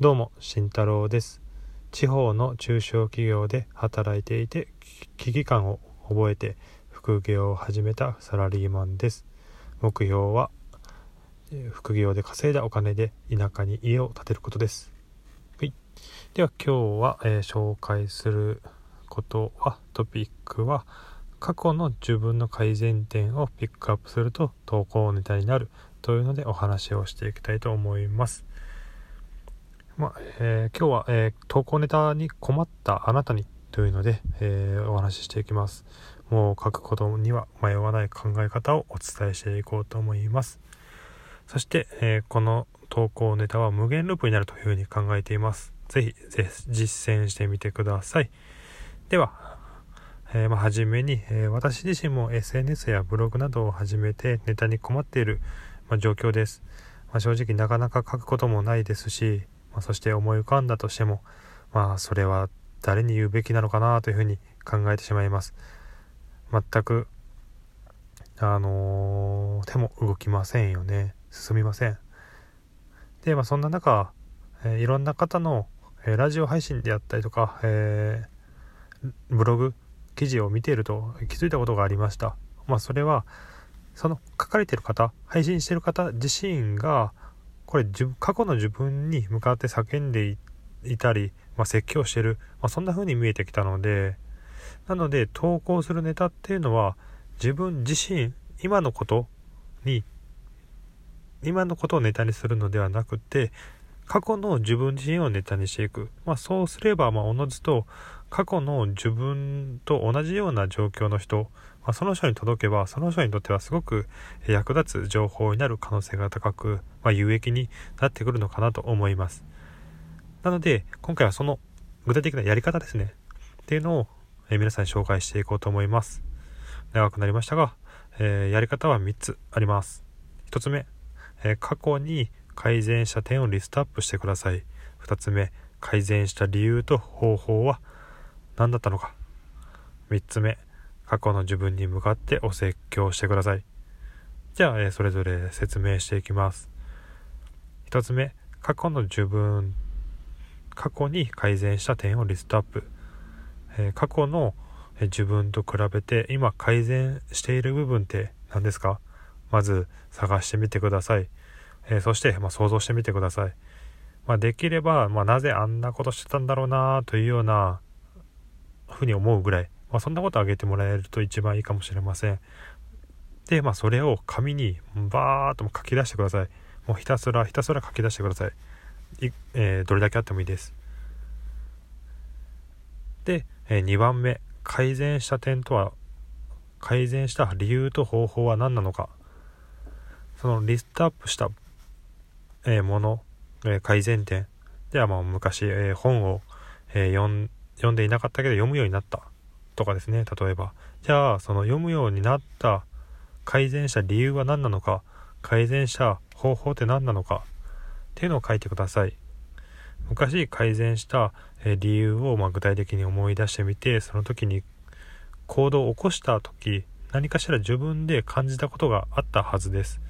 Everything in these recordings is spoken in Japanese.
どうも慎太郎です。地方の中小企業で働いていて危機感を覚えて副業を始めたサラリーマンです。目標は副業で稼いだお金で田舎に家を建てることです、はい、では今日は、えー、紹介することはトピックは過去の自分の改善点をピックアップすると投稿ネタになるというのでお話をしていきたいと思います。まあえー、今日は、えー、投稿ネタに困ったあなたにというので、えー、お話ししていきます。もう書くことには迷わない考え方をお伝えしていこうと思います。そして、えこの投稿ネタは無限ループになるというふうに考えています。ぜひ、実践してみてください。では、えー、まあ、初めに、え、私自身も SNS やブログなどを始めてネタに困っている、まあ、状況です。まあ、正直なかなか書くこともないですし、まあ、そして思い浮かんだとしてもまあそれは誰に言うべきなのかなというふうに考えてしまいます。全くあのー、手も動きませんよね。進みません。でまあそんな中、えー、いろんな方の、えー、ラジオ配信であったりとか、えブログ記事を見ていると気づいたことがありました。まあそれはその書かれてる方配信してる方自身がこれ過去の自分に向かって叫んでいたり、まあ、説教してる、まあ、そんな風に見えてきたのでなので投稿するネタっていうのは自分自身今のことに今のことをネタにするのではなくて過去の自分自身をネタにしていく、まあ、そうすればまあおのずと過去の自分と同じような状況の人まあ、その人に届けばその人にとってはすごく役立つ情報になる可能性が高く、まあ、有益になってくるのかなと思います。なので今回はその具体的なやり方ですね。っていうのを、え皆さんに紹介していこうと思います。長くなりましたが、えー、やり方は3つあります。1つ目、えー、過去に改善した点をリストアップしてください。2つ目改善した理由と方法は何だったのか。3つ目過去の自分に向かってお説教してください。じゃあ、え、それぞれ説明していきます。1つ目、過去の自分、過去に改善した点をリストアップ。え、過去の自分と比べて今改善している部分って何ですか？まず探してみてください。え、そして、ま、想像してみてください。まあ、できれば、まあ、なぜあんなことしてたんだろうなというようなふうに思うぐらいまあ、そんなことあげてもらえると一番いいかもしれません。で、まあ、それを紙にバーっと書き出してください。もうひたすらひたすら書き出してください。いえー、どれだけあってもいいです。で、えー、2番目、改善した点とは、改善した理由と方法は何なのか。そのリストアップした、えー、もの、え改善点。では、まあ、昔、え本を、え読んでいなかったけど読むようになった。とかですね例えば。じゃあその読むようになった改善した理由は何なのか改善した方法って何なのかっていうのを書いてください。昔改善した理由をま具体的に思い出してみてその時に行動を起こした時何かしら自分で感じたことがあったはずです。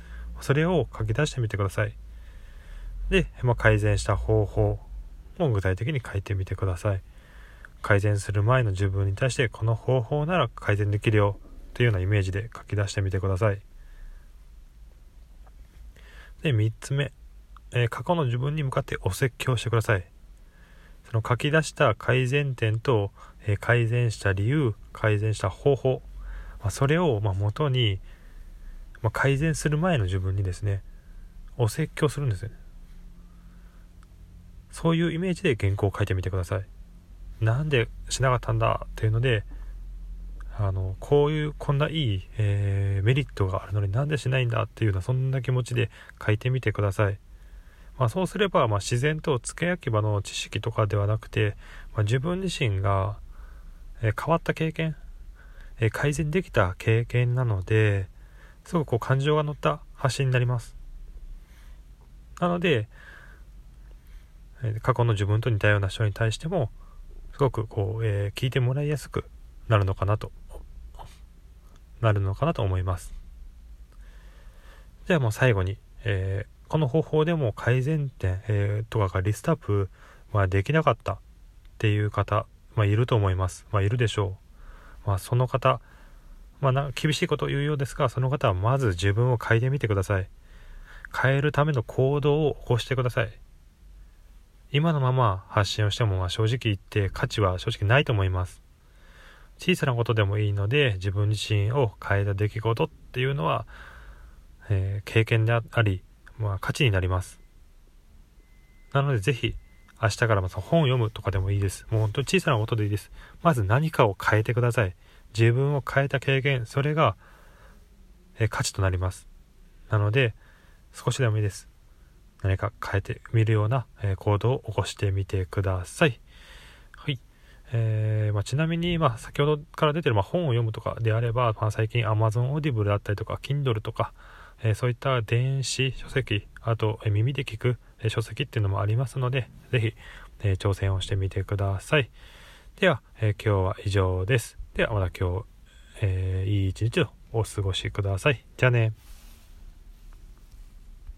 それを書き出してみてください。で、まあ、改善した方法も具体的に書いてみてください。改善する前の自分に対してこの方法なら改善できるよというようなイメージで書き出してみてください。で3つ目、えー、過去の自分に向かってお説教してください。その書き出した改善点と、えー、改善した理由改善した方法、まあ、それをま元に、まあ、改善する前の自分にですねお説教するんですよね。そういうイメージで原稿を書いてみてください。なんでしなかったんだっていうのであのこういうこんないい、えー、メリットがあるのになんでしないんだっていうようなそんな気持ちで書いてみてください、まあ、そうすれば、まあ、自然と付け焼き場の知識とかではなくて、まあ、自分自身が、えー、変わった経験、えー、改善できた経験なのですごくこう感情が乗った発信になります。なので、過去の自分と似たような人に対してもすごくこう、えー、聞いてもらいやすくなるのかなとなるのかなと思いますじゃあもう最後に、えー、この方法でも改善点、えー、とかがリストアップ、ま、できなかったっていう方、まあ、いると思います。まあ、いるでしょう。まあ、その方、まあ、な厳しいことを言うようですが、その方はまず自分を変えてみてください。変えるための行動を起こしてください。今のまま発信をしてもまあ正直言って価値は正直ないと思います。小さなことでもいいので自分自身を変えた出来事っていうのは、えー、経験であり、まあ、価値になります。なのでぜひ明日からまた本を読むとかでもいいです。もう本当に小さなことでいいです。まず何かを変えてください。自分を変えた経験、それが、え、価値となります。なので、少しでもいいです。何か変えてみるような、え行動を起こしてみてください。はい。えー、まあ、ちなみに、まあ、先ほどから出てる、まあ、本を読むとかであれば、まあ、最近 Amazon Audible だったりとか、Kindle とか、えー、そういった電子書籍、あと、え耳で聞く、え書籍っていうのもありますので、ぜひ、え挑戦をしてみてください。では、え今日は以上です。ではまた今日、えいい一日をお過ごしください。じゃあね。